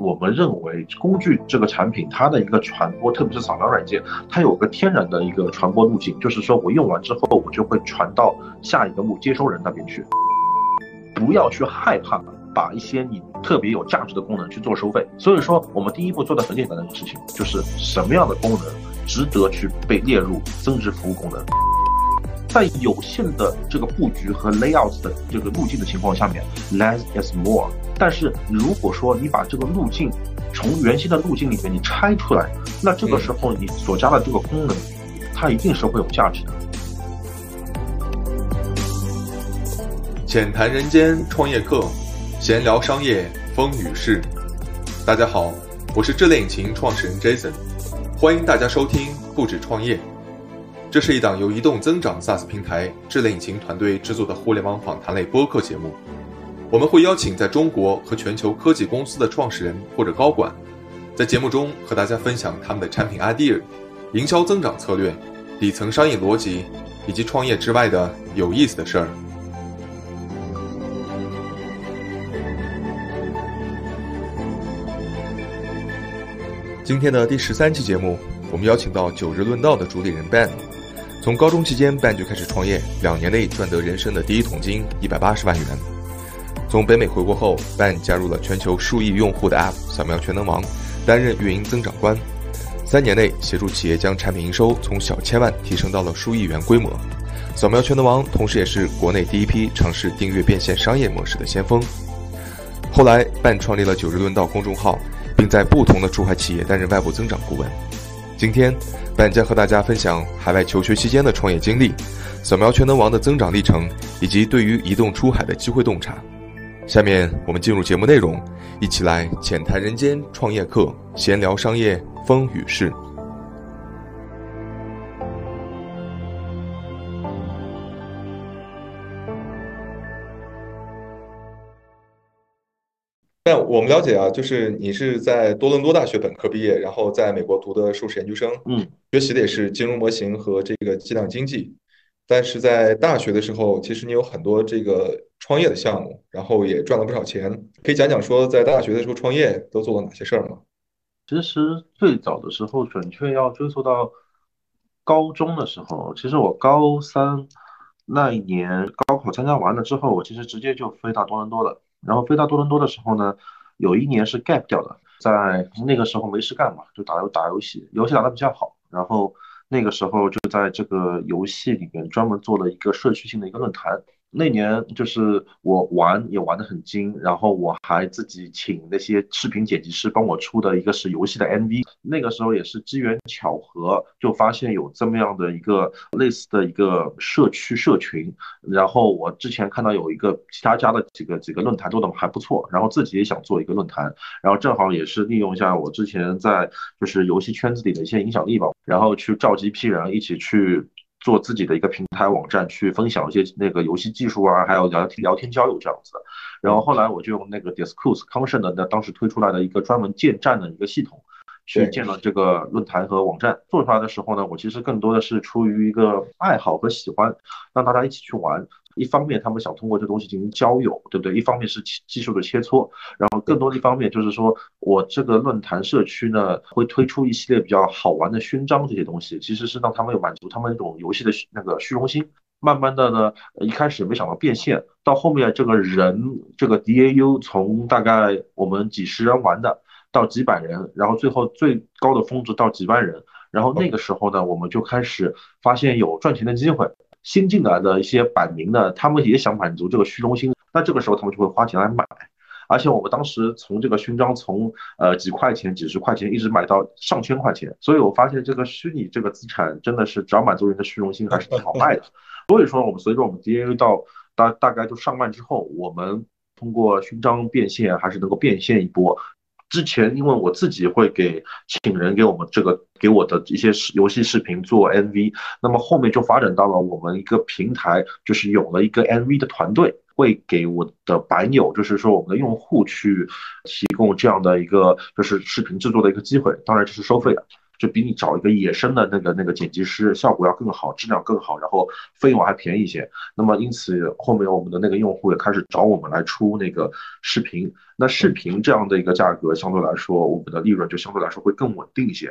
我们认为工具这个产品它的一个传播，特别是扫描软件，它有个天然的一个传播路径，就是说我用完之后，我就会传到下一个目接收人那边去。不要去害怕把一些你特别有价值的功能去做收费。所以说，我们第一步做的很简单的事情，就是什么样的功能值得去被列入增值服务功能。在有限的这个布局和 layout 的这个路径的情况下面，less is more。但是如果说你把这个路径从原先的路径里面你拆出来，那这个时候你所加的这个功能，它一定是会有价值的。浅谈人间创业课，闲聊商业风雨事。大家好，我是智联引擎创始人 Jason，欢迎大家收听不止创业。这是一档由移动增长 SaaS 平台智联引擎团队制作的互联网访谈类播客节目。我们会邀请在中国和全球科技公司的创始人或者高管，在节目中和大家分享他们的产品 idea、营销增长策略、底层商业逻辑，以及创业之外的有意思的事儿。今天的第十三期节目，我们邀请到九日论道的主理人 Ben。从高中期间，Ben 就开始创业，两年内赚得人生的第一桶金，一百八十万元。从北美回国后，Ben 加入了全球数亿用户的 App 扫描全能王，担任运营增长官。三年内，协助企业将产品营收从小千万提升到了数亿元规模。扫描全能王同时也是国内第一批尝试订阅变现商业模式的先锋。后来，Ben 创立了九日论道公众号，并在不同的出海企业担任外部增长顾问。今天。本将和大家分享海外求学期间的创业经历，扫描全能王的增长历程，以及对于移动出海的机会洞察。下面我们进入节目内容，一起来浅谈人间创业课，闲聊商业风雨事。那我们了解啊，就是你是在多伦多大学本科毕业，然后在美国读的硕士研究生，嗯，学习的也是金融模型和这个计量经济。但是在大学的时候，其实你有很多这个创业的项目，然后也赚了不少钱。可以讲讲说，在大学的时候创业都做了哪些事儿吗？其实最早的时候，准确要追溯到高中的时候。其实我高三那一年高考参加完了之后，我其实直接就飞到多伦多了。然后飞到多伦多的时候呢，有一年是 gap 掉的，在那个时候没事干嘛，就打游打游戏，游戏打得比较好。然后那个时候就在这个游戏里面专门做了一个社区性的一个论坛。那年就是我玩也玩得很精，然后我还自己请那些视频剪辑师帮我出的一个是游戏的 MV。那个时候也是机缘巧合，就发现有这么样的一个类似的一个社区社群。然后我之前看到有一个其他家的几个几个论坛做的还不错，然后自己也想做一个论坛，然后正好也是利用一下我之前在就是游戏圈子里的一些影响力吧，然后去召集一批人一起去。做自己的一个平台网站，去分享一些那个游戏技术啊，还有聊天聊天交友这样子的。然后后来我就用那个 Discourse 康盛的那当时推出来的一个专门建站的一个系统，去建了这个论坛和网站。做出来的时候呢，我其实更多的是出于一个爱好和喜欢，让大家一起去玩。一方面，他们想通过这东西进行交友，对不对？一方面是技术的切磋，然后更多的一方面就是说我这个论坛社区呢，会推出一系列比较好玩的勋章这些东西，其实是让他们有满足他们那种游戏的那个虚荣心。慢慢的呢，一开始没想到变现，到后面这个人这个 DAU 从大概我们几十人玩的到几百人，然后最后最高的峰值到几万人，然后那个时候呢，我们就开始发现有赚钱的机会。新进来的一些板民呢，他们也想满足这个虚荣心，那这个时候他们就会花钱来买，而且我们当时从这个勋章从呃几块钱、几十块钱一直买到上千块钱，所以我发现这个虚拟这个资产真的是只要满足人的虚荣心还是挺好卖的。所以说我们随着我们 DNA 到大大概就上万之后，我们通过勋章变现还是能够变现一波。之前因为我自己会给请人给我们这个给我的一些游戏视频做 MV，那么后面就发展到了我们一个平台，就是有了一个 MV 的团队，会给我的版友，就是说我们的用户去提供这样的一个就是视频制作的一个机会，当然这是收费的。就比你找一个野生的那个那个剪辑师效果要更好，质量更好，然后费用还便宜一些。那么因此后面我们的那个用户也开始找我们来出那个视频。那视频这样的一个价格相对来说，我们的利润就相对来说会更稳定一些。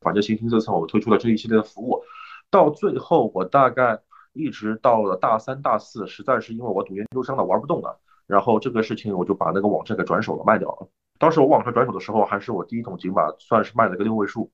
反正形形色色，我推出了这一系列的服务，到最后我大概一直到了大三、大四，实在是因为我读研究生了玩不动了，然后这个事情我就把那个网站给转手了，卖掉了。当时我网上转手的时候，还是我第一桶金吧，算是卖了个六位数。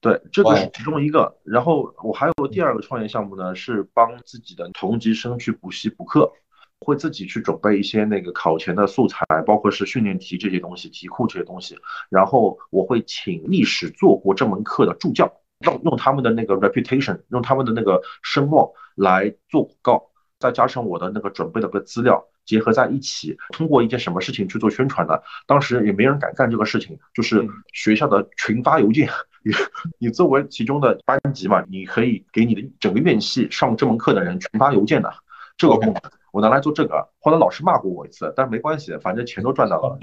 对，这个是其中一个。然后我还有第二个创业项目呢，是帮自己的同级生去补习补课，会自己去准备一些那个考前的素材，包括是训练题这些东西、题库这些东西。然后我会请历史做过这门课的助教，用用他们的那个 reputation，用他们的那个声望来做广告，再加上我的那个准备的个资料。结合在一起，通过一件什么事情去做宣传呢？当时也没人敢干这个事情，就是学校的群发邮件。你 你作为其中的班级嘛，你可以给你的整个院系上这门课的人群发邮件的这个功能，我拿来做这个。后来老师骂过我一次，但没关系，反正钱都赚到了，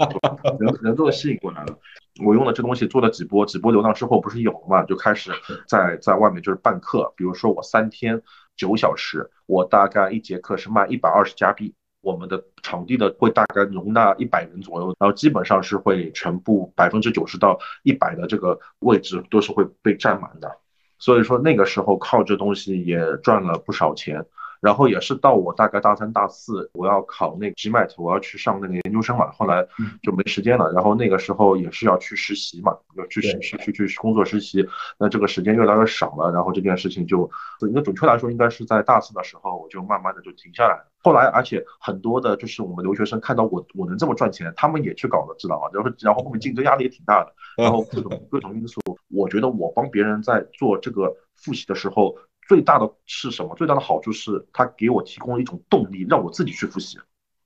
人人都吸引过来了。我用了这东西做了几波，几波流量之后不是有了嘛，就开始在在外面就是办课。比如说我三天九小时，我大概一节课是卖一百二十加币。我们的场地呢会大概容纳一百人左右，然后基本上是会全部百分之九十到一百的这个位置都是会被占满的，所以说那个时候靠这东西也赚了不少钱。然后也是到我大概大三大四，我要考那个 GMAT，我要去上那个研究生嘛，后来就没时间了。然后那个时候也是要去实习嘛，要去实去去去工作实习，那这个时间越来越少了。然后这件事情就，应该准确来说，应该是在大四的时候，我就慢慢的就停下来了。后来而且很多的就是我们留学生看到我我能这么赚钱，他们也去搞了，知道吗？然后然后后面竞争压力也挺大的，然后各种各种因素，我觉得我帮别人在做这个复习的时候。最大的是什么？最大的好处是它给我提供了一种动力，让我自己去复习。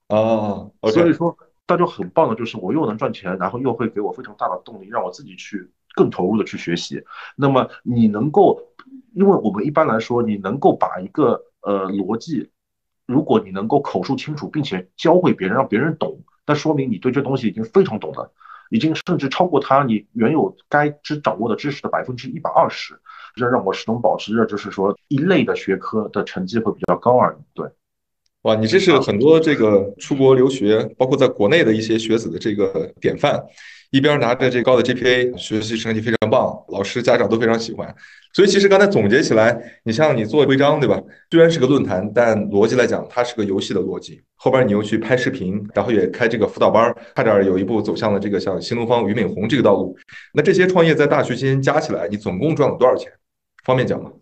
哦，所以说，那就很棒的，就是我又能赚钱，然后又会给我非常大的动力，让我自己去更投入的去学习。那么你能够，因为我们一般来说，你能够把一个呃逻辑，如果你能够口述清楚，并且教会别人，让别人懂，那说明你对这东西已经非常懂了，已经甚至超过他你原有该知掌握的知识的百分之一百二十。这让我始终保持着，就是说一类的学科的成绩会比较高而已。对，哇，你这是很多这个出国留学，包括在国内的一些学子的这个典范。一边拿着这高的 GPA，学习成绩非常棒，老师家长都非常喜欢。所以其实刚才总结起来，你像你做徽章，对吧？虽然是个论坛，但逻辑来讲，它是个游戏的逻辑。后边你又去拍视频，然后也开这个辅导班，差点有一步走向了这个像新东方、俞敏洪这个道路。那这些创业在大学期间加起来，你总共赚了多少钱？方便讲吗？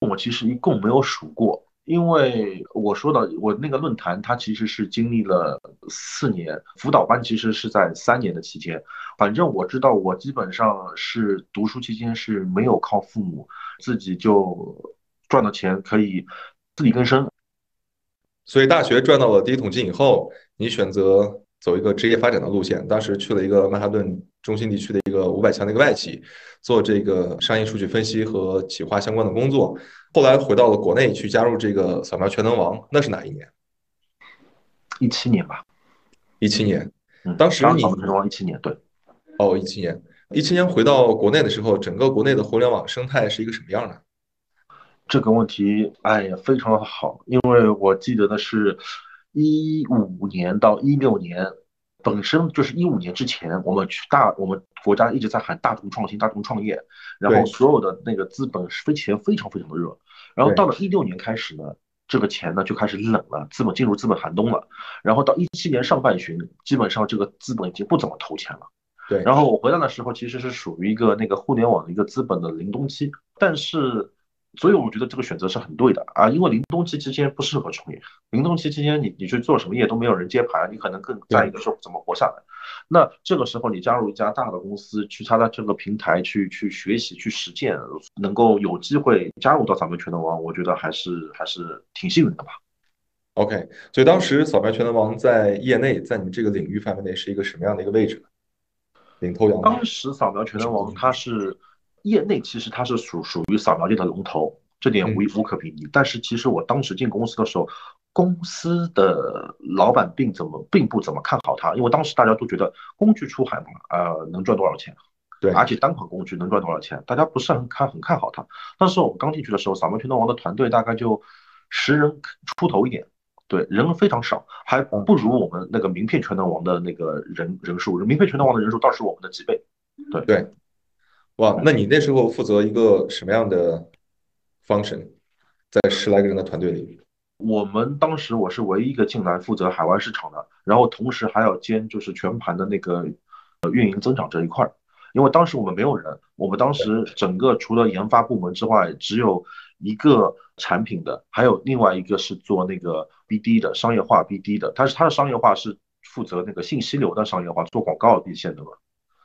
我其实一共没有数过，因为我说的我那个论坛，它其实是经历了四年，辅导班其实是在三年的期间。反正我知道，我基本上是读书期间是没有靠父母，自己就赚的钱可以自力更生。所以大学赚到了第一桶金以后，你选择。走一个职业发展的路线，当时去了一个曼哈顿中心地区的一个五百强的一个外企，做这个商业数据分析和企划相关的工作。后来回到了国内去加入这个扫描全能王，那是哪一年？一七年吧。一七年，当时你扫描全能王一七年，对。哦，一七年，一七年回到国内的时候，整个国内的互联网生态是一个什么样的？这个问题，哎呀，非常的好，因为我记得的是。一五年到一六年，本身就是一五年之前，我们去大，我们国家一直在喊大众创新、大众创业，然后所有的那个资本是非钱非常非常的热，然后到了一六年开始呢，这个钱呢就开始冷了，资本进入资本寒冬了，然后到一七年上半旬，基本上这个资本已经不怎么投钱了，对，然后我回来的时候其实是属于一个那个互联网的一个资本的临冬期，但是。所以我觉得这个选择是很对的啊，因为临冬期期间不适合创业，临冬期期间你你去做什么业都没有人接盘，你可能更在意的是怎么活下来。那这个时候你加入一家大的公司，去他的这个平台去去学习去实践，能够有机会加入到咱们全能王，我觉得还是还是挺幸运的吧。OK，所以当时扫描全能王在业内，在你们这个领域范围内是一个什么样的一个位置呢？领头羊。当时扫描全能王它是。业内其实它是属属于扫描界的龙头，这点无无可比拟。但是其实我当时进公司的时候，公司的老板并怎么并不怎么看好它，因为当时大家都觉得工具出海嘛，呃，能赚多少钱？对，而且单款工具能赚多少钱，大家不是很看很看好它。当时我们刚进去的时候，扫描全能王的团队大概就十人出头一点，对，人非常少，还不如我们那个名片全能王的那个人人数，名片全能王的人数倒是我们的几倍。对对，哇，那你那时候负责一个什么样的 function，在十来个人的团队里？我们当时我是唯一一个进来负责海外市场的，然后同时还要兼就是全盘的那个呃运营增长这一块儿，因为当时我们没有人，我们当时整个除了研发部门之外，只有一个产品的，还有另外一个是做那个 BD 的商业化 BD 的，但是他的商业化是负责那个信息流的商业化，做广告变现的嘛。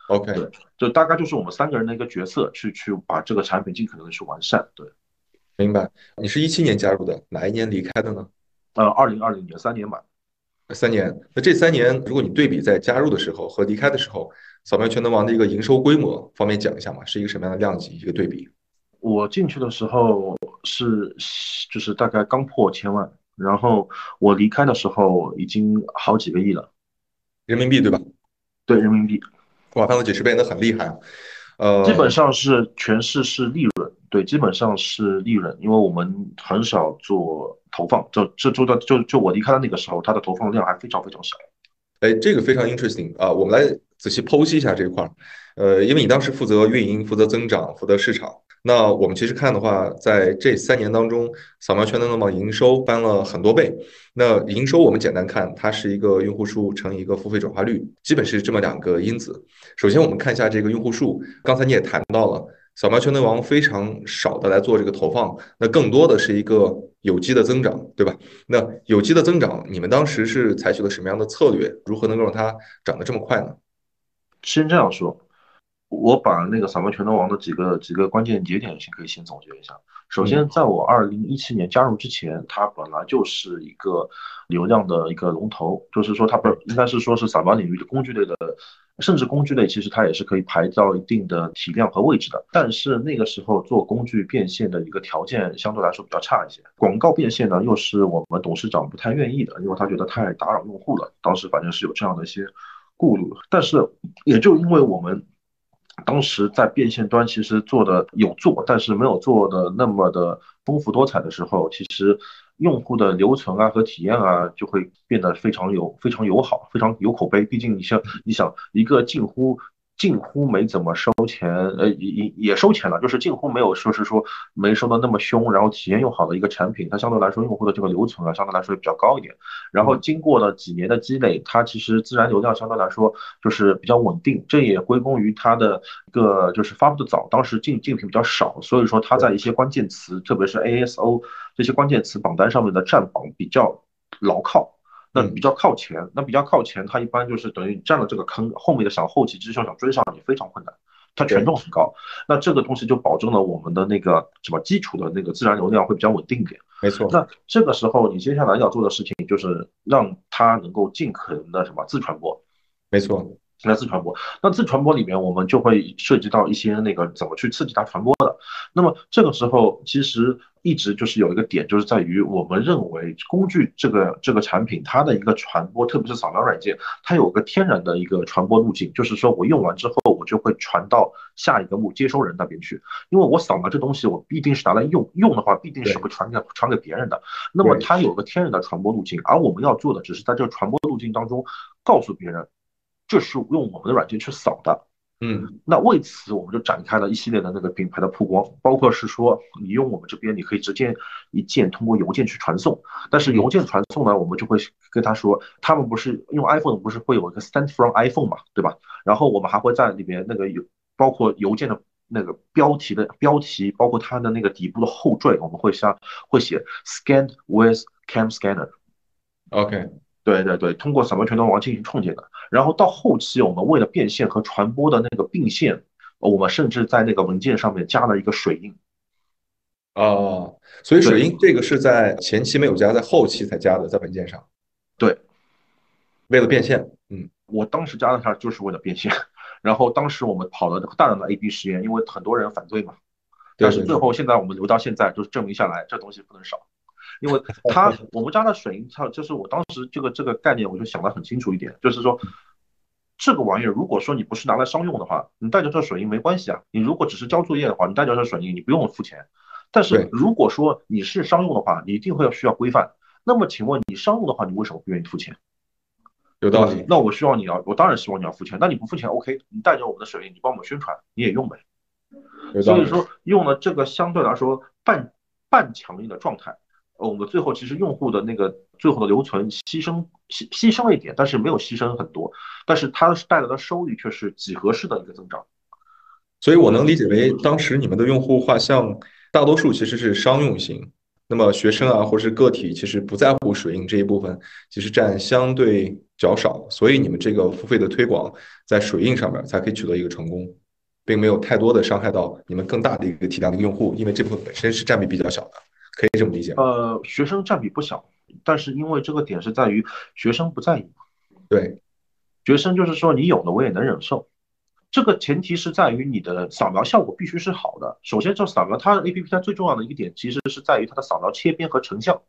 OK，对，就大概就是我们三个人的一个角色，去去把这个产品尽可能的去完善。对。明白，你是一七年加入的，哪一年离开的呢？呃，二零二零年三年吧，三年。那这三年，如果你对比在加入的时候和离开的时候，扫描全能王的一个营收规模，方便讲一下吗？是一个什么样的量级？一个对比？我进去的时候是就是大概刚破千万，然后我离开的时候已经好几个亿了，人民币对吧？对，人民币，哇，翻了几十倍，那很厉害啊。呃，基本上是全市是利润。对，基本上是利润，因为我们很少做投放，就这做到就就我离开的那个时候，它的投放量还非常非常小。哎，这个非常 interesting 啊，我们来仔细剖析一下这一块儿。呃，因为你当时负责运营、负责增长、负责市场，那我们其实看的话，在这三年当中，扫描全能的网营收翻了很多倍。那营收我们简单看，它是一个用户数乘以一个付费转化率，基本是这么两个因子。首先我们看一下这个用户数，刚才你也谈到了。扫描全能王非常少的来做这个投放，那更多的是一个有机的增长，对吧？那有机的增长，你们当时是采取了什么样的策略？如何能够让它长得这么快呢？先这样说，我把那个扫描全能王的几个几个关键节点先可以先总结一下。首先，在我二零一七年加入之前，它本来就是一个流量的一个龙头，就是说它不应该是说是扫描领域的工具类的。甚至工具类其实它也是可以排到一定的体量和位置的，但是那个时候做工具变现的一个条件相对来说比较差一些。广告变现呢，又是我们董事长不太愿意的，因为他觉得太打扰用户了。当时反正是有这样的一些顾虑，但是也就因为我们当时在变现端其实做的有做，但是没有做的那么的丰富多彩的时候，其实。用户的流程啊和体验啊就会变得非常有非常友好，非常有口碑。毕竟你像你想一个近乎。近乎没怎么收钱，呃，也也收钱了，就是近乎没有说是说没收的那么凶，然后体验又好的一个产品，它相对来说用户的这个留存啊，相对来说也比较高一点。然后经过了几年的积累，它其实自然流量相对来说就是比较稳定，这也归功于它的一个就是发布的早，当时竞竞品比较少，所以说它在一些关键词，特别是 ASO 这些关键词榜单上面的占榜比较牢靠。那比较靠前，那比较靠前，它一般就是等于占了这个坑，后面的想后起之秀想追上你非常困难，它权重很高。那这个东西就保证了我们的那个什么基础的那个自然流量会比较稳定一点。没错。那这个时候你接下来要做的事情就是让它能够尽可能的什么自传播。没错。来自传播，那自传播里面我们就会涉及到一些那个怎么去刺激它传播的。那么这个时候其实一直就是有一个点，就是在于我们认为工具这个这个产品它的一个传播，特别是扫描软件，它有个天然的一个传播路径，就是说我用完之后我就会传到下一个目接收人那边去，因为我扫描这东西我必定是拿来用，用的话必定是会传给传给别人的。那么它有个天然的传播路径，而我们要做的只是在这个传播路径当中告诉别人。这是用我们的软件去扫的，嗯，那为此我们就展开了一系列的那个品牌的曝光，包括是说你用我们这边，你可以直接一键通过邮件去传送，但是邮件传送呢，我们就会跟他说，他们不是用 iPhone 不是会有一个 Stand from iPhone 嘛，对吧？然后我们还会在里面那个有包括邮件的那个标题的标题，包括它的那个底部的后缀，我们会像会写 Scan with Cam Scanner，OK。对对对，通过扫描全能王进行创建的，然后到后期我们为了变现和传播的那个并线，我们甚至在那个文件上面加了一个水印。哦，所以水印这个是在前期没有加，在后期才加的，在文件上。对，为了变现，嗯，我当时加了它就是为了变现，然后当时我们跑了大量的 A/B 实验，因为很多人反对嘛，但是最后现在我们留到现在就是证明下来，这东西不能少。因为它我们家的水银，它就是我当时这个这个概念，我就想得很清楚一点，就是说，这个玩意儿，如果说你不是拿来商用的话，你带着这水印没关系啊。你如果只是交作业的话，你带着这水印你不用付钱。但是如果说你是商用的话，你一定会要需要规范。那么请问你商用的话，你为什么不愿意付钱？有道理。那我希望你要，我当然希望你要付钱。那你不付钱，OK，你带着我们的水印，你帮我们宣传，你也用呗。所以说用了这个相对来说半半强硬的状态。呃，我们最后其实用户的那个最后的留存牺牲牺牺牲了一点，但是没有牺牲很多，但是它带来的收益却是几何式的一个增长。所以我能理解为，当时你们的用户画像大多数其实是商用型，那么学生啊或是个体其实不在乎水印这一部分，其实占相对较少，所以你们这个付费的推广在水印上面才可以取得一个成功，并没有太多的伤害到你们更大的一个体量的用户，因为这部分本身是占比比较小的。可以这么理解呃，学生占比不小，但是因为这个点是在于学生不在意。对，学生就是说你有的我也能忍受。这个前提是在于你的扫描效果必须是好的。首先，这扫描它的 APP 它最重要的一个点其实是在于它的扫描切边和成像。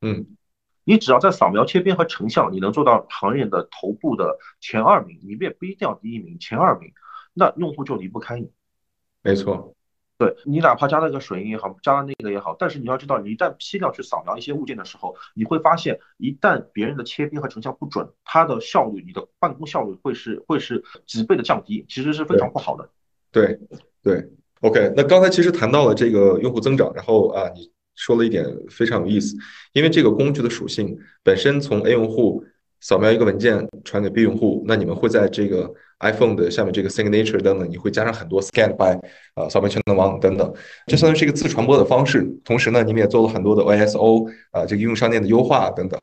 嗯，你只要在扫描切边和成像，你能做到行业的头部的前二名，你也不一定要第一名，前二名，那用户就离不开你。没错。对你哪怕加了个水印也好，加了那个也好，但是你要知道，你一旦批量去扫描一些物件的时候，你会发现，一旦别人的切边和成像不准，它的效率，你的办公效率会是会是几倍的降低，其实是非常不好的。对对，OK，那刚才其实谈到了这个用户增长，然后啊，你说了一点非常有意思，因为这个工具的属性本身从 A 用户扫描一个文件传给 B 用户，那你们会在这个。iPhone 的下面这个 signature 等等，你会加上很多 scan by 啊扫描全能网等等，这相当于是一个自传播的方式。同时呢，你们也做了很多的 OSO 啊这个应用商店的优化等等。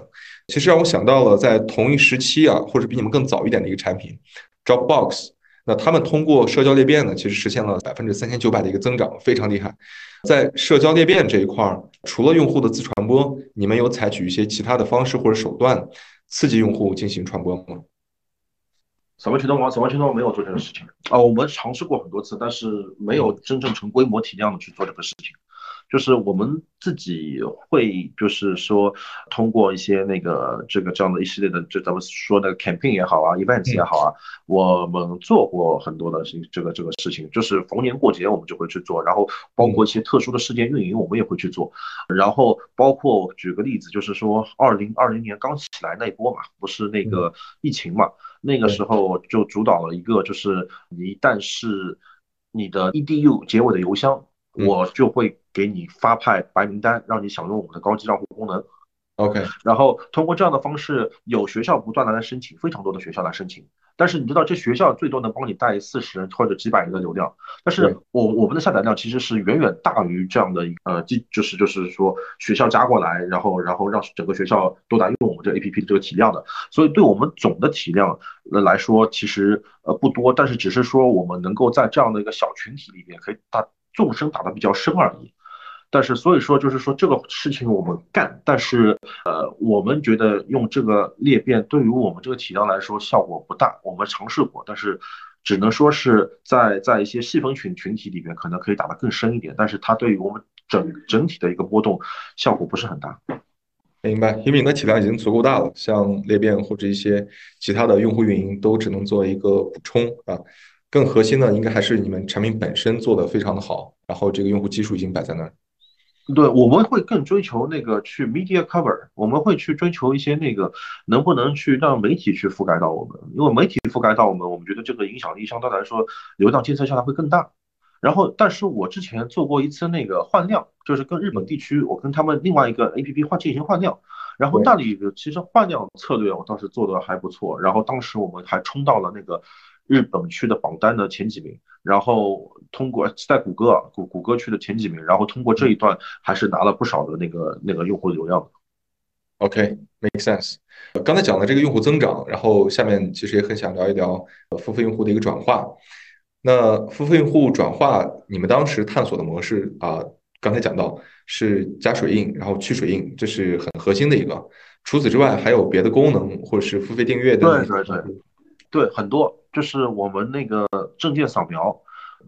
其实让我想到了在同一时期啊，或者比你们更早一点的一个产品 Dropbox，那他们通过社交裂变呢，其实实现了百分之三千九百的一个增长，非常厉害。在社交裂变这一块儿，除了用户的自传播，你们有采取一些其他的方式或者手段刺激用户进行传播吗？扫描全能网，扫描全能网没有做这个事情啊。我们尝试过很多次，但是没有真正成规模体量的去做这个事情。就是我们自己会，就是说通过一些那个这个这样的一系列的，就咱们说那个 campaign 也好啊，events 也好啊，我们做过很多的这个这个事情。就是逢年过节我们就会去做，然后包括一些特殊的事件运营，我们也会去做。然后包括举个例子，就是说二零二零年刚起来那一波嘛，不是那个疫情嘛。那个时候就主导了一个，就是你一旦是你的 edu 结尾的邮箱，我就会给你发派白名单，让你享用我们的高级账户功能。OK，然后通过这样的方式，有学校不断的来申请，非常多的学校来申请。但是你知道，这学校最多能帮你带四十人或者几百人的流量，但是我我们的下载量其实是远远大于这样的一呃，即就是就是说学校加过来，然后然后让整个学校都来用我们这 APP 的这个体量的，所以对我们总的体量来说，其实呃不多，但是只是说我们能够在这样的一个小群体里面，可以打纵深打得比较深而已。但是，所以说就是说这个事情我们干，但是呃，我们觉得用这个裂变对于我们这个体量来说效果不大。我们尝试过，但是只能说是在在一些细分群群体里面可能可以打得更深一点，但是它对于我们整整体的一个波动效果不是很大。明白，因为你的体量已经足够大了，像裂变或者一些其他的用户运营都只能做一个补充啊。更核心的应该还是你们产品本身做的非常的好，然后这个用户基数已经摆在那儿。对，我们会更追求那个去 media cover，我们会去追求一些那个能不能去让媒体去覆盖到我们，因为媒体覆盖到我们，我们觉得这个影响力相对来说流量监测下来会更大。然后，但是我之前做过一次那个换量，就是跟日本地区，我跟他们另外一个 APP 换进行换量，然后那里其实换量策略我倒是做的还不错，然后当时我们还冲到了那个。日本区的榜单的前几名，然后通过在谷歌啊，谷谷歌区的前几名，然后通过这一段还是拿了不少的那个那个用户流量的。OK，make sense。刚才讲的这个用户增长，然后下面其实也很想聊一聊付费用户的一个转化。那付费用户转化，你们当时探索的模式啊，刚才讲到是加水印，然后去水印，这是很核心的一个。除此之外，还有别的功能，或者是付费订阅等等。对对对，对很多。就是我们那个证件扫描，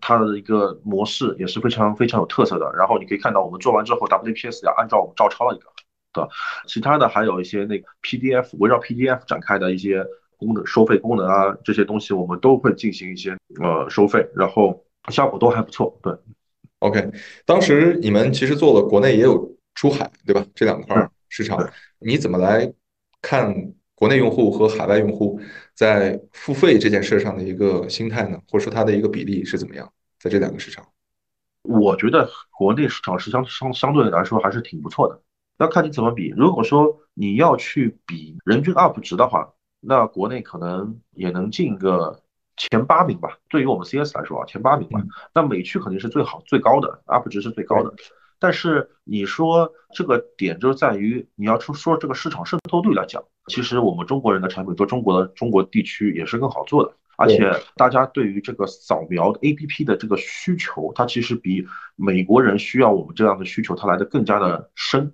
它的一个模式也是非常非常有特色的。然后你可以看到，我们做完之后，WPS 要按照我们照抄了一个，对吧？其他的还有一些那个 PDF 围绕 PDF 展开的一些功能收费功能啊这些东西，我们都会进行一些呃收费，然后效果都还不错。对，OK，当时你们其实做了国内也有出海，对吧？这两块市场，你怎么来看国内用户和海外用户在付费这件事上的一个心态呢？或者说它的一个比例是怎么样？在这两个市场，我觉得国内市场是相相相对来说还是挺不错的。要看你怎么比。如果说你要去比人均 UP 值的话，那国内可能也能进个前八名吧。对于我们 CS 来说啊，前八名吧。那美区肯定是最好最高的 UP 值是最高的。但是你说这个点就在于你要说说这个市场渗透率来讲，其实我们中国人的产品做中国的中国地区也是更好做的。而且大家对于这个扫描 APP 的这个需求，它其实比美国人需要我们这样的需求，它来的更加的深。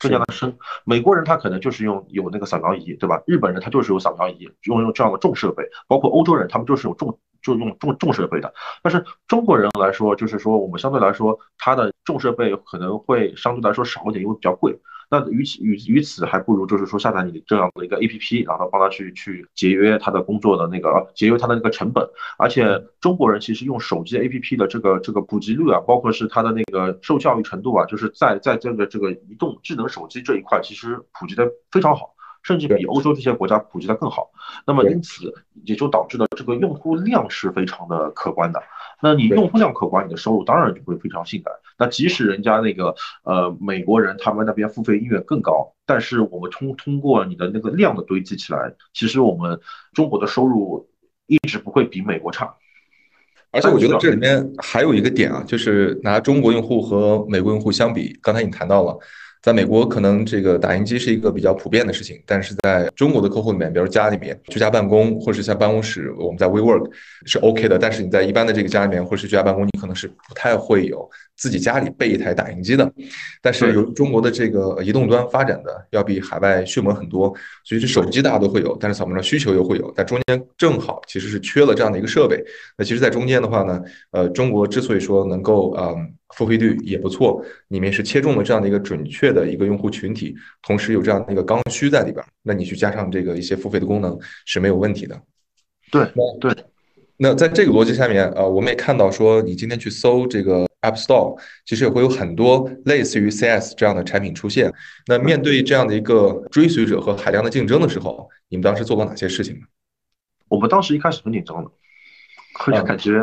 更加的深，美国人他可能就是用有那个扫描仪，对吧？日本人他就是有扫描仪，用用这样的重设备，包括欧洲人他们就是有重就用重重设备的。但是中国人来说，就是说我们相对来说，它的重设备可能会相对来说少一点，因为比较贵。那与此与与此还不如就是说下载你这样的一个 A P P，然后帮他去去节约他的工作的那个节约他的那个成本。而且中国人其实用手机 A P P 的这个这个普及率啊，包括是他的那个受教育程度啊，就是在在这个这个移动智能手机这一块，其实普及的非常好。甚至比欧洲这些国家普及的更好，那么因此也就导致了这个用户量是非常的可观的。那你用户量可观，你的收入当然就会非常性感。那即使人家那个呃美国人他们那边付费意愿更高，但是我们通通过你的那个量的堆积起来，其实我们中国的收入一直不会比美国差。而且我觉得这里面还有一个点啊，就是拿中国用户和美国用户相比，刚才你谈到了。在美国，可能这个打印机是一个比较普遍的事情，但是在中国的客户里面，比如家里面居家办公，或者是在办公室，我们在 WeWork 是 OK 的，但是你在一般的这个家里面，或者是居家办公，你可能是不太会有。自己家里备一台打印机的，但是由于中国的这个移动端发展的要比海外迅猛很多，所以这手机大家都会有，但是扫描的需求又会有，但中间正好其实是缺了这样的一个设备。那其实，在中间的话呢，呃，中国之所以说能够嗯付费率也不错，里面是切中了这样的一个准确的一个用户群体，同时有这样的一个刚需在里边，那你去加上这个一些付费的功能是没有问题的。对对。那在这个逻辑下面，呃，我们也看到说，你今天去搜这个 App Store，其实也会有很多类似于 CS 这样的产品出现。那面对这样的一个追随者和海量的竞争的时候，你们当时做过哪些事情呢？我们当时一开始很紧张的，就感觉，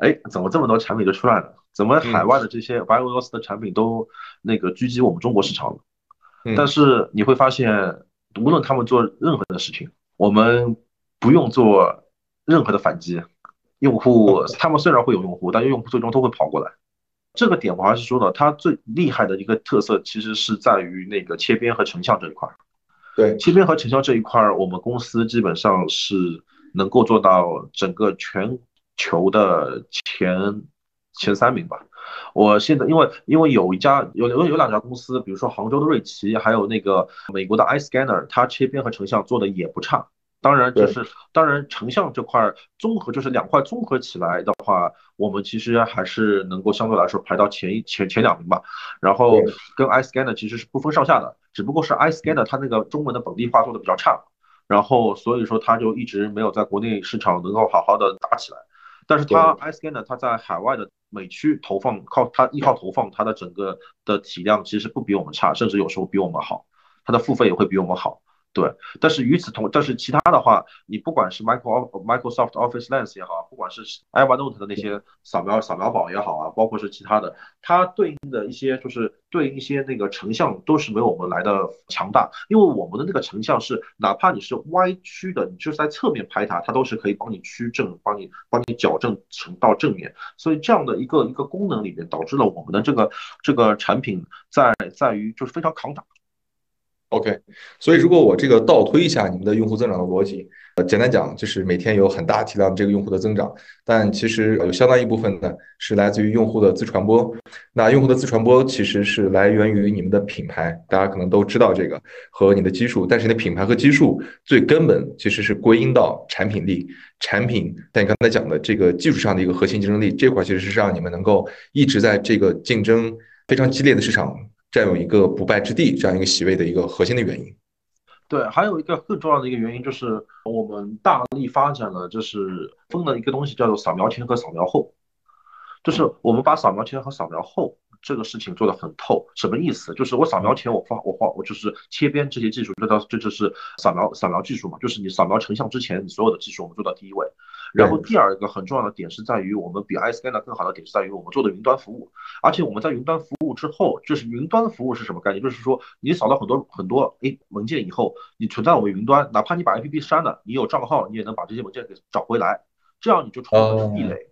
哎，怎么这么多产品就出来了？怎么海外的这些白俄罗斯的产品都那个狙击我们中国市场了？但是你会发现，无论他们做任何的事情，我们不用做。任何的反击，用户 他们虽然会有用户，但是用户最终都会跑过来。这个点我还是说的，它最厉害的一个特色其实是在于那个切边和成像这一块。对，切边和成像这一块，我们公司基本上是能够做到整个全球的前前三名吧。我现在因为因为有一家有有有两家公司，比如说杭州的瑞奇，还有那个美国的 iScanner，它切片和成像做的也不差。当然，就是当然，成像这块综合就是两块综合起来的话，我们其实还是能够相对来说排到前一前前两名吧。然后跟 iScanner 其实是不分上下的，只不过是 iScanner 它那个中文的本地化做的比较差，然后所以说它就一直没有在国内市场能够好好的打起来。但是它 iScanner 它在海外的美区投放，靠它依靠投放，它的整个的体量其实不比我们差，甚至有时候比我们好，它的付费也会比我们好。对，但是与此同，但是其他的话，你不管是 Micro Microsoft Office Lens 也好，不管是 Evernote 的那些扫描扫描宝也好啊，包括是其他的，它对应的一些就是对应一些那个成像都是没有我们来的强大，因为我们的那个成像是哪怕你是歪曲的，你就是在侧面拍它，它都是可以帮你曲正，帮你帮你矫正成到正面，所以这样的一个一个功能里面导致了我们的这个这个产品在在于就是非常抗打。OK，所以如果我这个倒推一下你们的用户增长的逻辑，呃，简单讲就是每天有很大体量这个用户的增长，但其实有相当一部分呢是来自于用户的自传播。那用户的自传播其实是来源于你们的品牌，大家可能都知道这个和你的基数，但是你的品牌和基数最根本其实是归因到产品力、产品。但你刚才讲的这个技术上的一个核心竞争力这块，其实是让你们能够一直在这个竞争非常激烈的市场。占有一个不败之地，这样一个席位的一个核心的原因。对，还有一个更重要的一个原因就是我们大力发展了，就是分了一个东西叫做扫描前和扫描后，就是我们把扫描前和扫描后这个事情做得很透。什么意思？就是我扫描前我画我画我就是切边这些技术，这到这就是扫描扫描技术嘛，就是你扫描成像之前你所有的技术我们做到第一位。然后第二个很重要的点是在于，我们比 iScanner 更好的点是在于我们做的云端服务，而且我们在云端服务之后，就是云端服务是什么概念？就是说你扫到很多很多诶文件以后，你存在我们云端，哪怕你把 APP 删了，你有账号，你也能把这些文件给找回来，这样你就创造壁垒。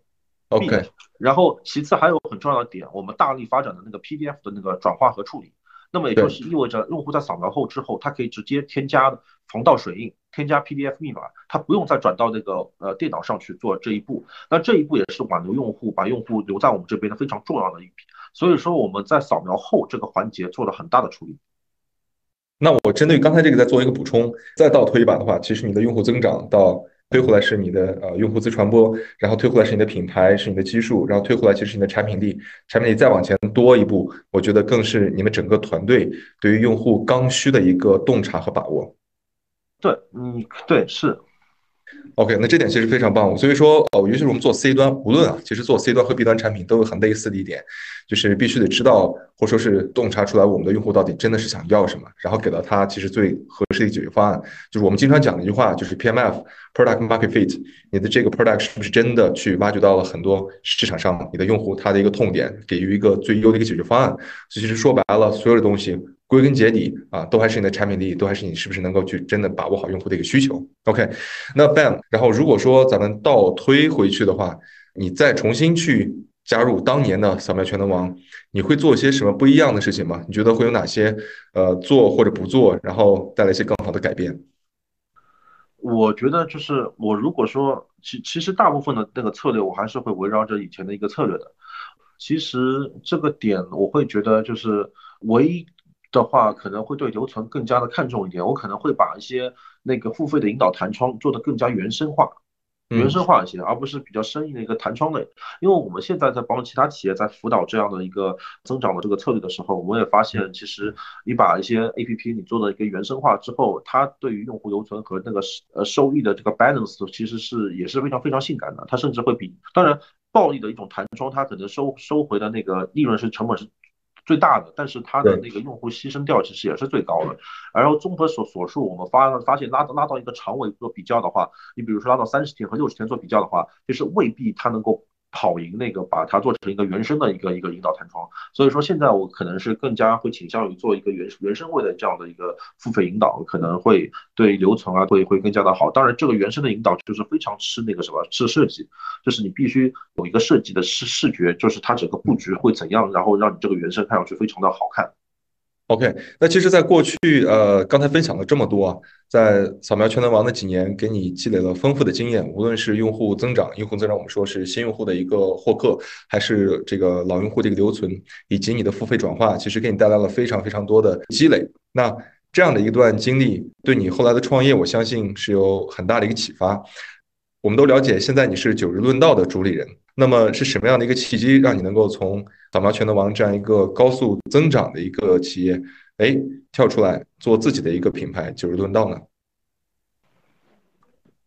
OK。然后其次还有很重要的点，我们大力发展的那个 PDF 的那个转化和处理。那么也就是意味着，用户在扫描后之后，他可以直接添加防盗水印，添加 PDF 密码，它不用再转到那个呃电脑上去做这一步。那这一步也是挽留用户，把用户留在我们这边的非常重要的一笔。所以说我们在扫描后这个环节做了很大的处理。那我针对刚才这个再做一个补充，再倒推一把的话，其实你的用户增长到。推回来是你的呃用户自传播，然后推回来是你的品牌，是你的基数，然后推回来其实是你的产品力，产品力再往前多一步，我觉得更是你们整个团队对于用户刚需的一个洞察和把握。对，嗯，对，是。OK，那这点其实非常棒。所以说，哦，尤其是我们做 C 端，无论啊，其实做 C 端和 B 端产品都有很类似的一点，就是必须得知道或说是洞察出来我们的用户到底真的是想要什么，然后给到他其实最合适的解决方案。就是我们经常讲的一句话，就是 PMF（Product Market Fit），你的这个 product 是不是真的去挖掘到了很多市场上你的用户他的一个痛点，给予一个最优的一个解决方案？其实说白了，所有的东西。归根结底啊，都还是你的产品力，都还是你是不是能够去真的把握好用户的一个需求。OK，那 Bam，然后如果说咱们倒推回去的话，你再重新去加入当年的扫描全能王，你会做一些什么不一样的事情吗？你觉得会有哪些呃做或者不做，然后带来一些更好的改变？我觉得就是我如果说其其实大部分的那个策略，我还是会围绕着以前的一个策略的。其实这个点我会觉得就是唯一。的话可能会对留存更加的看重一点，我可能会把一些那个付费的引导弹窗做得更加原生化，原生化一些，而不是比较生硬的一个弹窗类。因为我们现在在帮其他企业在辅导这样的一个增长的这个策略的时候，我们也发现，其实你把一些 APP 你做了一个原生化之后，它对于用户留存和那个呃收益的这个 balance 其实是也是非常非常性感的，它甚至会比当然暴利的一种弹窗，它可能收收回的那个利润是成本是。最大的，但是它的那个用户牺牲掉其实也是最高的。然后综合所所述，我们发发现拉拉到一个长尾做比较的话，你比如说拉到三十天和六十天做比较的话，就是未必它能够。跑赢那个，把它做成一个原生的一个一个引导弹窗，所以说现在我可能是更加会倾向于做一个原原生位的这样的一个付费引导，可能会对留存啊会会更加的好。当然，这个原生的引导就是非常吃那个什么，吃设计，就是你必须有一个设计的视视觉，就是它整个布局会怎样，然后让你这个原生看上去非常的好看。OK，那其实，在过去，呃，刚才分享了这么多啊，在扫描全能王的几年，给你积累了丰富的经验，无论是用户增长，用户增长，我们说是新用户的一个获客，还是这个老用户的一个留存，以及你的付费转化，其实给你带来了非常非常多的积累。那这样的一段经历，对你后来的创业，我相信是有很大的一个启发。我们都了解，现在你是九日论道的主理人。那么是什么样的一个契机，让你能够从扫描全能王这样一个高速增长的一个企业，哎，跳出来做自己的一个品牌九日论道呢？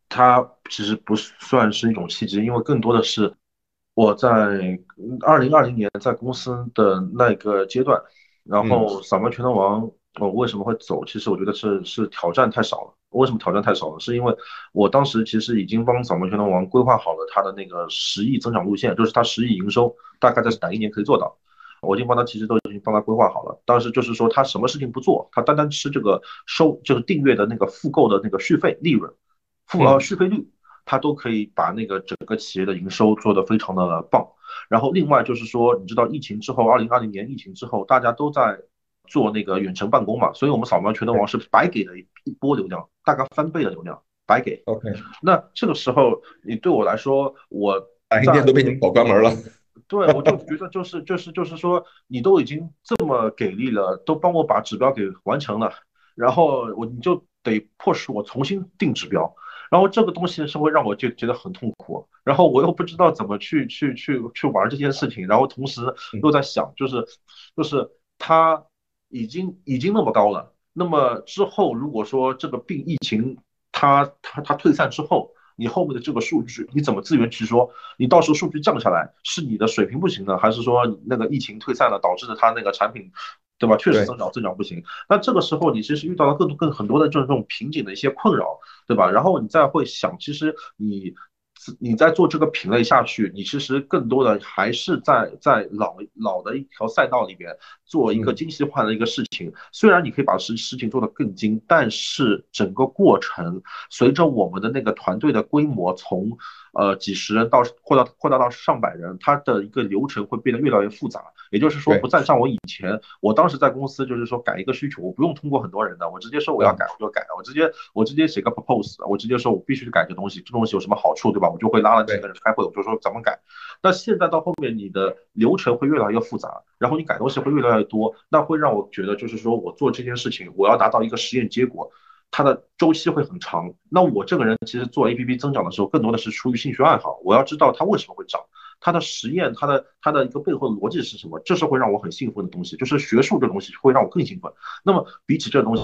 它其实不算是一种契机，因为更多的是我在二零二零年在公司的那个阶段，然后扫描全能王。我为什么会走？其实我觉得是是挑战太少了。为什么挑战太少了？是因为我当时其实已经帮扫盲全能王规划好了他的那个十亿增长路线，就是他十亿营收大概在哪一年可以做到。我已经帮他其实都已经帮他规划好了。当时就是说他什么事情不做，他单单吃这个收就是订阅的那个复购的那个续费利润，复呃续费率，他都可以把那个整个企业的营收做得非常的棒。然后另外就是说，你知道疫情之后，二零二零年疫情之后，大家都在。做那个远程办公嘛，所以我们扫描全能王是白给了一波流量，大概翻倍的流量，白给。OK，那这个时候你对我来说，我白店都被你们搞关门了。对，我就觉得就是就是就是说，你都已经这么给力了，都帮我把指标给完成了，然后我你就得迫使我重新定指标，然后这个东西是会让我就觉得很痛苦，然后我又不知道怎么去去去去玩这件事情，然后同时又在想，就是就是他。已经已经那么高了，那么之后如果说这个病疫情它它它退散之后，你后面的这个数据你怎么自圆其说？你到时候数据降下来是你的水平不行呢，还是说那个疫情退散了导致的它那个产品，对吧？确实增长增长不行。那这个时候你其实遇到了更多更很多的这种这种瓶颈的一些困扰，对吧？然后你再会想，其实你。你在做这个品类下去，你其实更多的还是在在老老的一条赛道里边做一个精细化的一个事情。虽然你可以把事事情做得更精，但是整个过程随着我们的那个团队的规模从。呃，几十人到扩大扩大到上百人，它的一个流程会变得越来越复杂。也就是说，不再像我以前，我当时在公司就是说改一个需求，我不用通过很多人的，我直接说我要改我就改，我直接我直接写个 propose，我直接说我必须改这东西，这东西有什么好处，对吧？我就会拉了几个人开会，我就说怎么改。那现在到后面，你的流程会越来越复杂，然后你改东西会越来越多，那会让我觉得就是说我做这件事情，我要达到一个实验结果。它的周期会很长。那我这个人其实做 A P P 增长的时候，更多的是出于兴趣爱好。我要知道它为什么会涨，它的实验，它的它的一个背后的逻辑是什么，这是会让我很兴奋的东西。就是学术这东西会让我更兴奋。那么比起这东西，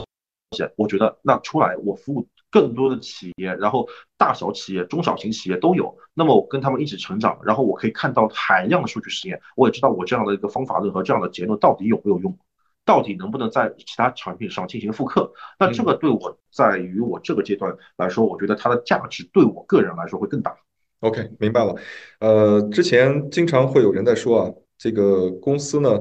我觉得那出来我服务更多的企业，然后大小企业、中小型企业都有。那么我跟他们一起成长，然后我可以看到海量的数据实验，我也知道我这样的一个方法论和这样的结论到底有没有用。到底能不能在其他产品上进行复刻？那这个对我在于我这个阶段来说，我觉得它的价值对我个人来说会更大。OK，明白了。呃，之前经常会有人在说啊，这个公司呢，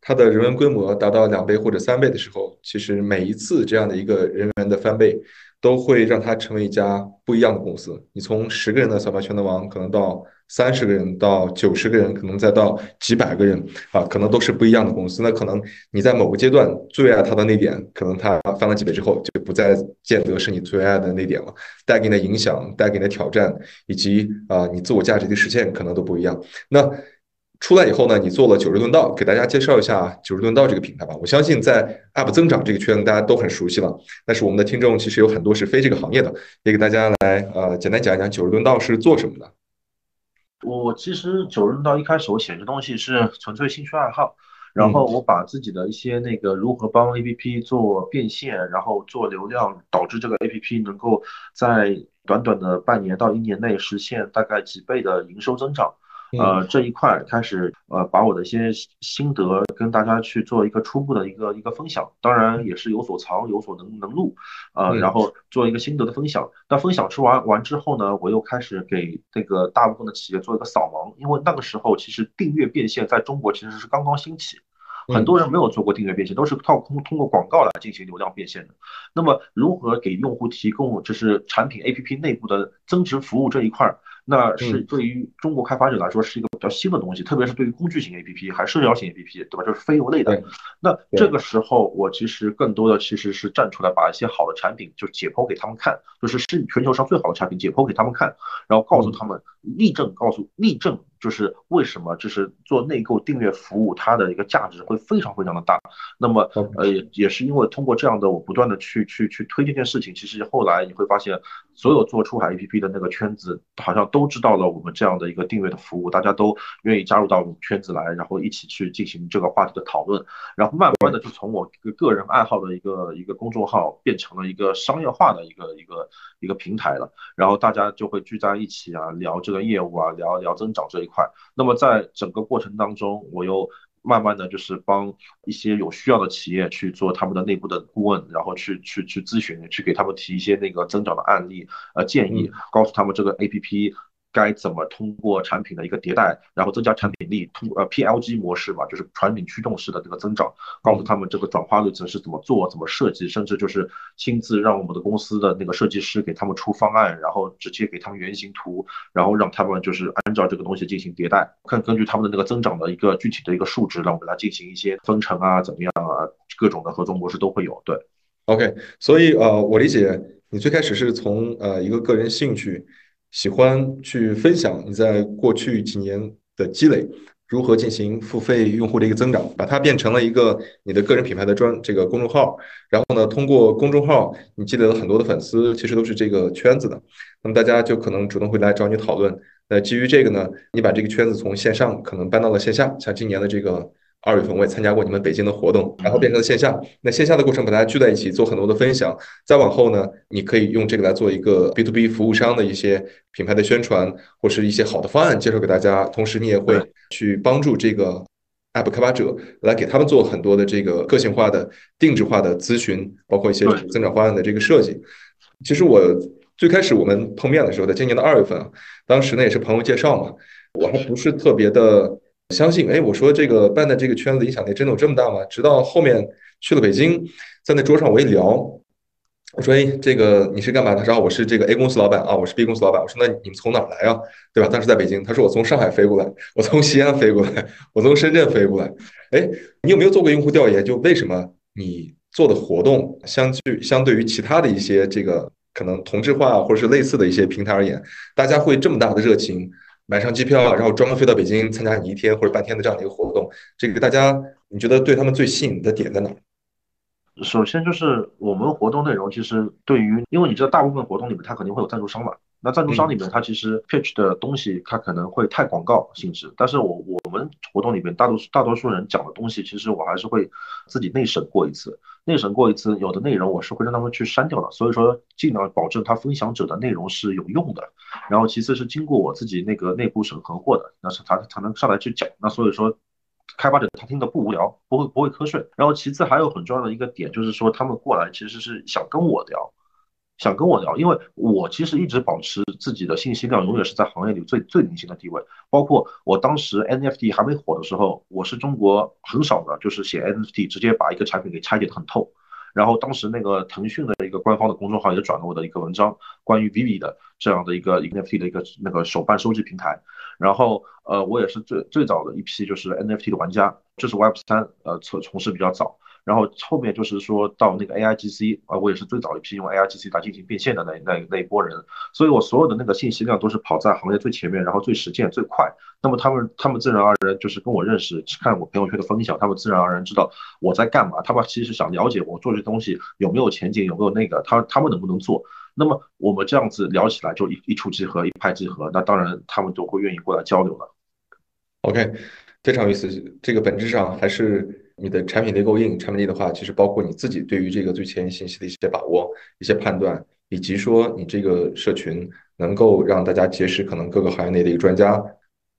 它的人员规模达到两倍或者三倍的时候，其实每一次这样的一个人员的翻倍。都会让它成为一家不一样的公司。你从十个人的小白全能王，可能到三十个人，到九十个人，可能再到几百个人啊，可能都是不一样的公司。那可能你在某个阶段最爱它的那点，可能它翻了几倍之后，就不再见得是你最爱的那点了。带给你的影响，带给你的挑战，以及啊，你自我价值的实现，可能都不一样。那。出来以后呢，你做了九十论道，给大家介绍一下九十论道这个品牌吧。我相信在 App 增长这个圈子，大家都很熟悉了。但是我们的听众其实有很多是非这个行业的，也给大家来呃简单讲一讲九十论道是做什么的。我其实九十论道一开始我写这东西是纯粹兴趣爱好，然后我把自己的一些那个如何帮 APP 做变现，然后做流量，导致这个 APP 能够在短短的半年到一年内实现大概几倍的营收增长。呃，这一块开始呃，把我的一些心得跟大家去做一个初步的一个一个分享，当然也是有所藏有所能能录，呃，然后做一个心得的分享。那分享出完完之后呢，我又开始给这个大部分的企业做一个扫盲，因为那个时候其实订阅变现在中国其实是刚刚兴起，很多人没有做过订阅变现，都是靠通通过广告来进行流量变现的。那么如何给用户提供就是产品 APP 内部的增值服务这一块？那是对于中国开发者来说是一个比较新的东西，特别是对于工具型 APP 还是社交型 APP，对吧？就是非游类的。那这个时候，我其实更多的其实是站出来，把一些好的产品就解剖给他们看，就是是全球上最好的产品解剖给他们看，然后告诉他们，例证告诉例证。就是为什么就是做内购订阅服务，它的一个价值会非常非常的大。那么呃也是因为通过这样的我不断的去去去推这件事情，其实后来你会发现，所有做出海 APP 的那个圈子好像都知道了我们这样的一个订阅的服务，大家都愿意加入到我们圈子来，然后一起去进行这个话题的讨论。然后慢慢的就从我个个人爱好的一个一个公众号变成了一个商业化的一个一个一个平台了。然后大家就会聚在一起啊，聊这个业务啊，聊聊增长这一。块，那么在整个过程当中，我又慢慢的就是帮一些有需要的企业去做他们的内部的顾问，然后去去去咨询，去给他们提一些那个增长的案例呃建议，告诉他们这个 A P P。该怎么通过产品的一个迭代，然后增加产品力？通呃 PLG 模式嘛，就是产品驱动式的这个增长，告诉他们这个转化率程是怎么做、怎么设计，甚至就是亲自让我们的公司的那个设计师给他们出方案，然后直接给他们原型图，然后让他们就是按照这个东西进行迭代，看根据他们的那个增长的一个具体的一个数值，让我们来进行一些分成啊，怎么样啊，各种的合作模式都会有。对，OK，所以呃，我理解你最开始是从呃一个个人兴趣。喜欢去分享你在过去几年的积累，如何进行付费用户的一个增长，把它变成了一个你的个人品牌的专这个公众号。然后呢，通过公众号，你积累了很多的粉丝，其实都是这个圈子的。那么大家就可能主动会来找你讨论。那基于这个呢，你把这个圈子从线上可能搬到了线下，像今年的这个二月份我也参加过你们北京的活动，然后变成了线下。那线下的过程把大家聚在一起做很多的分享，再往后呢，你可以用这个来做一个 B to B 服务商的一些品牌的宣传，或是一些好的方案介绍给大家。同时，你也会去帮助这个 App 开发者来给他们做很多的这个个性化的、定制化的咨询，包括一些增长方案的这个设计。其实我最开始我们碰面的时候，在今年的二月份啊，当时呢也是朋友介绍嘛，我还不是特别的。相信哎，我说这个办的这个圈子影响力真的有这么大吗？直到后面去了北京，在那桌上我一聊，我说哎，这个你是干嘛？他说我是这个 A 公司老板啊，我是 B 公司老板。我说那你们从哪来啊？对吧？当时在北京，他说我从上海飞过来，我从西安飞过来，我从深圳飞过来。哎，你有没有做过用户调研？就为什么你做的活动相距相对于其他的一些这个可能同质化或者是类似的一些平台而言，大家会这么大的热情？买上机票，然后专门飞到北京参加你一天或者半天的这样的一个活动，这个大家你觉得对他们最吸引的点在哪？首先就是我们活动内容，其实对于，因为你知道大部分活动里面它肯定会有赞助商嘛，那赞助商里面他其实 pitch 的东西他可能会太广告性质，但是我我们活动里面大多数大多数人讲的东西，其实我还是会自己内审过一次，内审过一次，有的内容我是会让他们去删掉的，所以说尽量保证他分享者的内容是有用的，然后其次是经过我自己那个内部审核过的，那是他才能上来去讲，那所以说。开发者他听的不无聊，不会不会瞌睡。然后其次还有很重要的一个点就是说，他们过来其实是想跟我聊，想跟我聊，因为我其实一直保持自己的信息量永远是在行业里最最领先的地位。包括我当时 NFT 还没火的时候，我是中国很少的，就是写 NFT 直接把一个产品给拆解的很透。然后当时那个腾讯的一个官方的公众号也转了我的一个文章，关于 Vivi 的这样的一个 NFT 的一个那个手办收集平台。然后呃，我也是最最早的一批就是 NFT 的玩家，这是 Web 三呃从从事比较早。然后后面就是说到那个 AIGC 啊，我也是最早一批用 AIGC 来进行变现的那那那一波人，所以我所有的那个信息量都是跑在行业最前面，然后最实践最快。那么他们他们自然而然就是跟我认识，看我朋友圈的分享，他们自然而然知道我在干嘛。他们其实想了解我做这东西有没有前景，有没有那个他他们能不能做。那么我们这样子聊起来就一一触即合，一拍即合，那当然他们都会愿意过来交流了。OK，非常有意思，这个本质上还是。你的产品力够硬，产品力的话，其实包括你自己对于这个最前沿信息的一些把握、一些判断，以及说你这个社群能够让大家结识可能各个行业内的一个专家，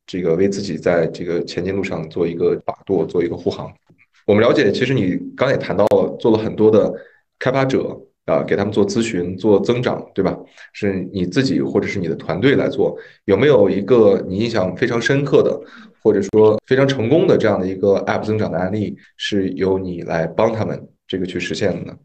这个为自己在这个前进路上做一个把舵，做一个护航。我们了解，其实你刚也谈到了，做了很多的开发者啊，给他们做咨询、做增长，对吧？是你自己或者是你的团队来做，有没有一个你印象非常深刻的？或者说非常成功的这样的一个 App 增长的案例，是由你来帮他们这个去实现的呢？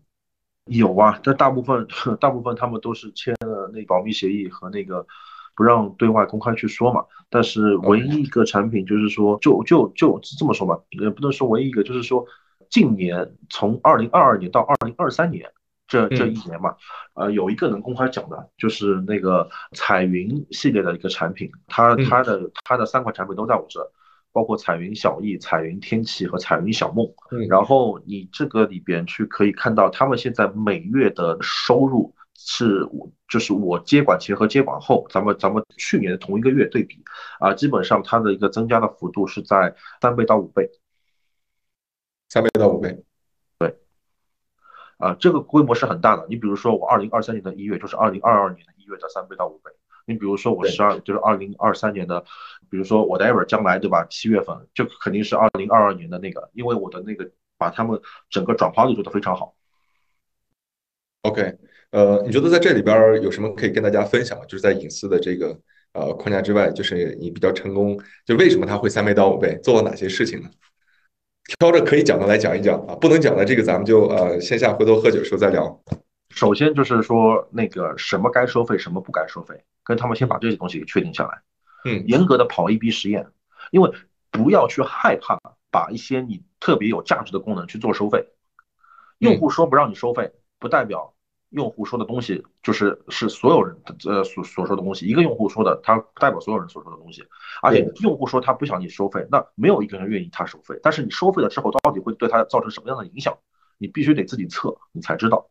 有啊，但大部分 大部分他们都是签了那保密协议和那个不让对外公开去说嘛。但是唯一一个产品就是说，就就就这么说吧，也不能说唯一一个，就是说近年从二零二二年到二零二三年。这这一年嘛，呃，有一个能公开讲的，就是那个彩云系列的一个产品，它它的它的三款产品都在我这，包括彩云小艺、彩云天气和彩云小梦。然后你这个里边去可以看到，他们现在每月的收入是我，就是我接管前和接管后，咱们咱们去年的同一个月对比，啊，基本上它的一个增加的幅度是在三倍到五倍，三倍到五倍。啊，这个规模是很大的。你比如说，我二零二三年的一月就是二零二二年的一月的三倍到五倍。你比如说，我十二就是二零二三年的，比如说 whatever 将来对吧？七月份就肯定是二零二二年的那个，因为我的那个把他们整个转化率做得非常好。OK，呃，你觉得在这里边有什么可以跟大家分享？就是在隐私的这个呃框架之外，就是你比较成功，就为什么它会三倍到五倍？做了哪些事情呢？挑着可以讲的来讲一讲啊，不能讲的这个咱们就呃线下回头喝酒时候再聊。首先就是说那个什么该收费，什么不该收费，跟他们先把这些东西给确定下来。嗯，严格的跑一批实验，因为不要去害怕把一些你特别有价值的功能去做收费。用户说不让你收费，不代表。用户说的东西就是是所有人呃所所说的东西，一个用户说的，他代表所有人所说的东西。而且用户说他不想你收费，那没有一个人愿意他收费。但是你收费了之后，到底会对他造成什么样的影响？你必须得自己测，你才知道。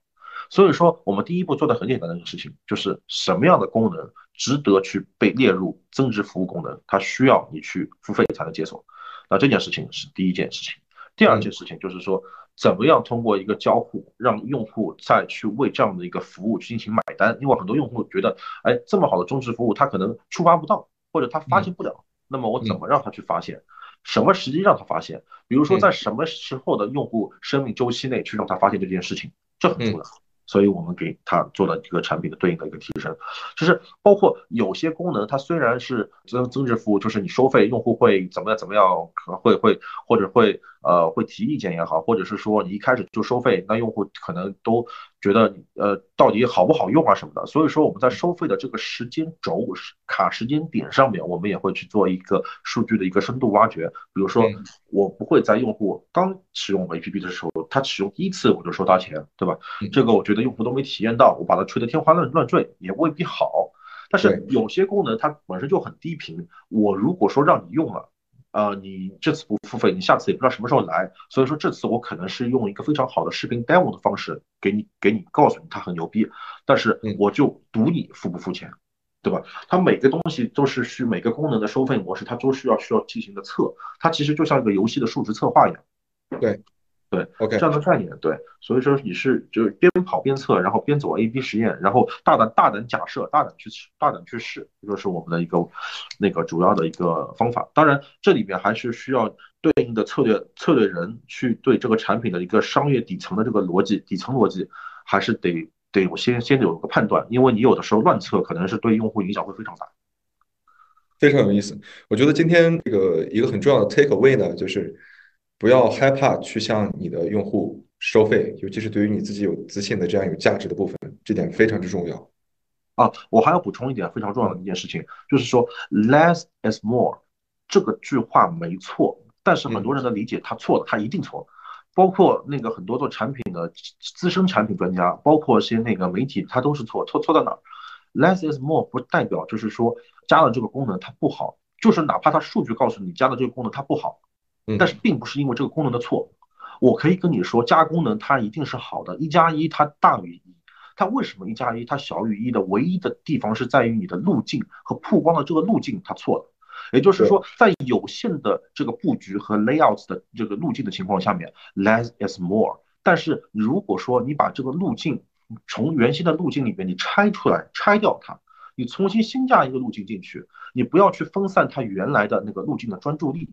所以说，我们第一步做的很简单的一个事情，就是什么样的功能值得去被列入增值服务功能，它需要你去付费才能解锁。那这件事情是第一件事情。第二件事情就是说，怎么样通过一个交互，让用户再去为这样的一个服务去进行买单？因为很多用户觉得，哎，这么好的中置服务，他可能触发不到，或者他发现不了。那么我怎么让他去发现？什么时机让他发现？比如说在什么时候的用户生命周期内去让他发现这件事情，这很重要。所以我们给他做了一个产品的对应的一个提升，就是包括有些功能，它虽然是增增值服务，就是你收费，用户会怎么样怎么样，可能会会或者会呃会提意见也好，或者是说你一开始就收费，那用户可能都觉得呃到底好不好用啊什么的。所以说我们在收费的这个时间轴卡时间点上面，我们也会去做一个数据的一个深度挖掘。比如说我不会在用户刚使用 APP 的时候，他使用第一次我就收他钱，对吧？这个我觉得用户都没体验到，我把它吹得天花乱乱坠也未必好。但是有些功能它本身就很低频，我如果说让你用了。呃，你这次不付费，你下次也不知道什么时候来，所以说这次我可能是用一个非常好的视频 demo 的方式给你，给你告诉你它很牛逼，但是我就赌你付不付钱，对吧？它每个东西都是需每个功能的收费模式，它都需要需要进行的测，它其实就像一个游戏的数值策划一样，对。对，OK，这样的概念，对，所以说你是就是边跑边测，然后边走 A/B 实验，然后大胆大胆假设，大胆去大胆去试，这个是我们的一个那个主要的一个方法。当然，这里面还是需要对应的策略策略人去对这个产品的一个商业底层的这个逻辑底层逻辑，还是得得我先先有个判断，因为你有的时候乱测可能是对用户影响会非常大。非常有意思，我觉得今天这个一个很重要的 take away 呢，就是。不要害怕去向你的用户收费，尤其是对于你自己有自信的这样有价值的部分，这点非常之重要。啊，我还要补充一点非常重要的一件事情，就是说 less is more 这个句话没错，但是很多人的理解他错了，他一定错。包括那个很多做产品的资深产品专家，包括些那个媒体，他都是错。错错在哪儿？less is more 不代表就是说加了这个功能它不好，就是哪怕它数据告诉你加了这个功能它不好。但是并不是因为这个功能的错，我可以跟你说加功能它一定是好的，一加一它大于一，它为什么一加一？它小于一的唯一的地方是在于你的路径和曝光的这个路径它错了，也就是说在有限的这个布局和 layout 的这个路径的情况下面，less is more。但是如果说你把这个路径从原先的路径里面你拆出来拆掉它，你重新新加一个路径进去，你不要去分散它原来的那个路径的专注力。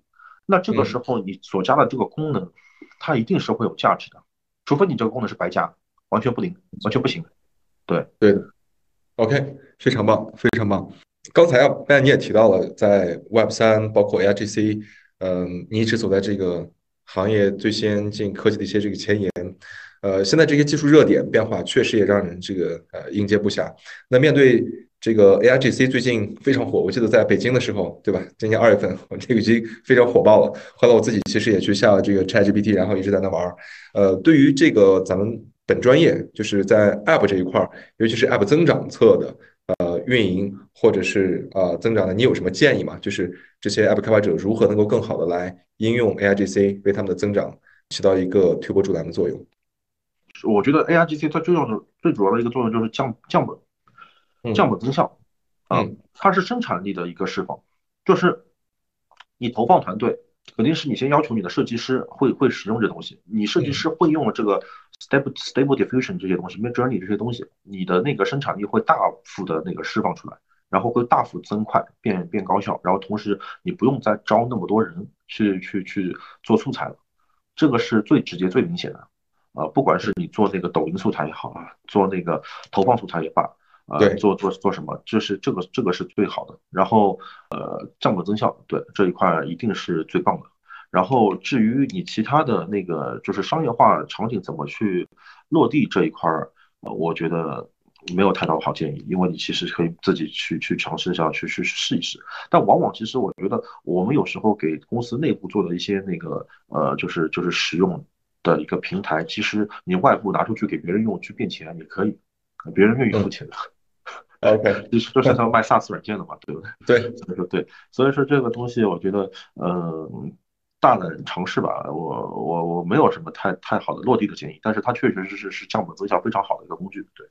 那这个时候你所加的这个功能，它一定是会有价值的，除非你这个功能是白加，完全不灵，完全不行。对对的，OK，非常棒，非常棒。刚才啊，Ben 你也提到了，在 Web 三包括 AIGC，嗯，你一直走在这个行业最先进科技的一些这个前沿，呃，现在这些技术热点变化确实也让人这个呃应接不暇。那面对这个 A I G C 最近非常火，我记得在北京的时候，对吧？今年二月份，我这个已经非常火爆了。后来我自己其实也去下了这个 Chat G P T，然后一直在那玩。呃，对于这个咱们本专业，就是在 App 这一块儿，尤其是 App 增长侧的呃运营或者是呃增长的，你有什么建议吗？就是这些 App 开发者如何能够更好的来应用 A I G C，为他们的增长起到一个推波助澜的作用？我觉得 A I G C 它最重要的、最主要的一个作用就是降降本。降本增效，嗯，它是生产力的一个释放，就是你投放团队，肯定是你先要求你的设计师会会使用这东西，你设计师会用了这个 stable stable diffusion 这些东西，mid journey 这些东西，你的那个生产力会大幅的那个释放出来，然后会大幅增快，变变高效，然后同时你不用再招那么多人去去去做素材了，这个是最直接最明显的，呃，不管是你做那个抖音素材也好啊，做那个投放素材也罢。对，做做做什么？就是这个这个是最好的。然后呃，降本增效，对这一块一定是最棒的。然后至于你其他的那个，就是商业化场景怎么去落地这一块儿，呃，我觉得没有太多好建议，因为你其实可以自己去去尝试一下，去去试一试。但往往其实我觉得，我们有时候给公司内部做的一些那个呃，就是就是使用的一个平台，其实你外部拿出去给别人用去变钱也可以，别人愿意付钱的。OK，就是就是他卖 SaaS 软件的嘛，对不对？对，所以说对，所以说这个东西，我觉得，嗯，大胆尝试吧。我我我没有什么太太好的落地的建议，但是它确确实实是降本增效非常好的一个工具。对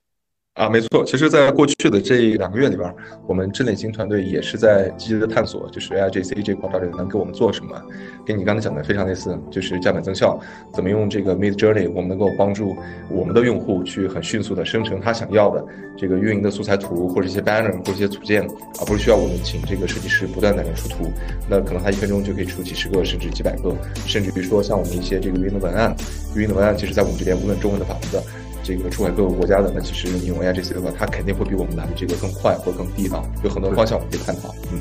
啊，没错，其实，在过去的这两个月里边，我们智联型团队也是在积极的探索，就是 AIGC 这块到底能给我们做什么。跟你刚才讲的非常类似，就是降本增效，怎么用这个 Mid Journey，我们能够帮助我们的用户去很迅速的生成他想要的这个运营的素材图，或者一些 banner 或者一些组件，而不是需要我们请这个设计师不断在那出图，那可能他一分钟就可以出几十个甚至几百个，甚至比如说像我们一些这个运营的文案，运营的文案其实在我们这边无论中文的法文的。这个出海各个国家的，那其实你用 AI 这些的话，它肯定会比我们来的这个更快或更地道，有很多方向我们可以探讨。嗯，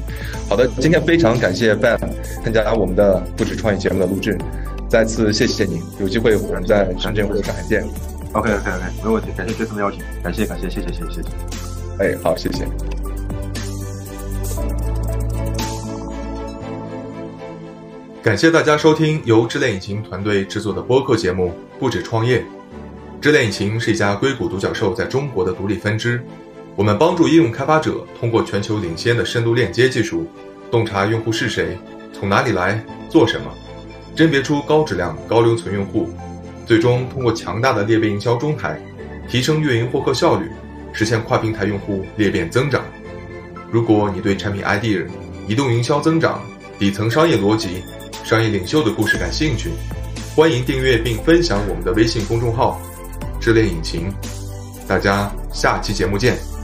好的，今天非常感谢 Ben 参加我们的不止创业节目的录制，再次谢谢你，有机会我们在深圳或者上海见。OK OK OK，没问题，感谢这次的邀请，感谢感谢，谢谢谢谢谢谢。哎，好，谢谢。感谢大家收听由智链引擎团队制作的播客节目《不止创业》。智链引擎是一家硅谷独角兽在中国的独立分支，我们帮助应用开发者通过全球领先的深度链接技术，洞察用户是谁、从哪里来、做什么，甄别出高质量、高留存用户，最终通过强大的裂变营销中台，提升运营获客效率，实现跨平台用户裂变增长。如果你对产品 idea、移动营销增长、底层商业逻辑、商业领袖的故事感兴趣，欢迎订阅并分享我们的微信公众号。智链引擎，大家下期节目见。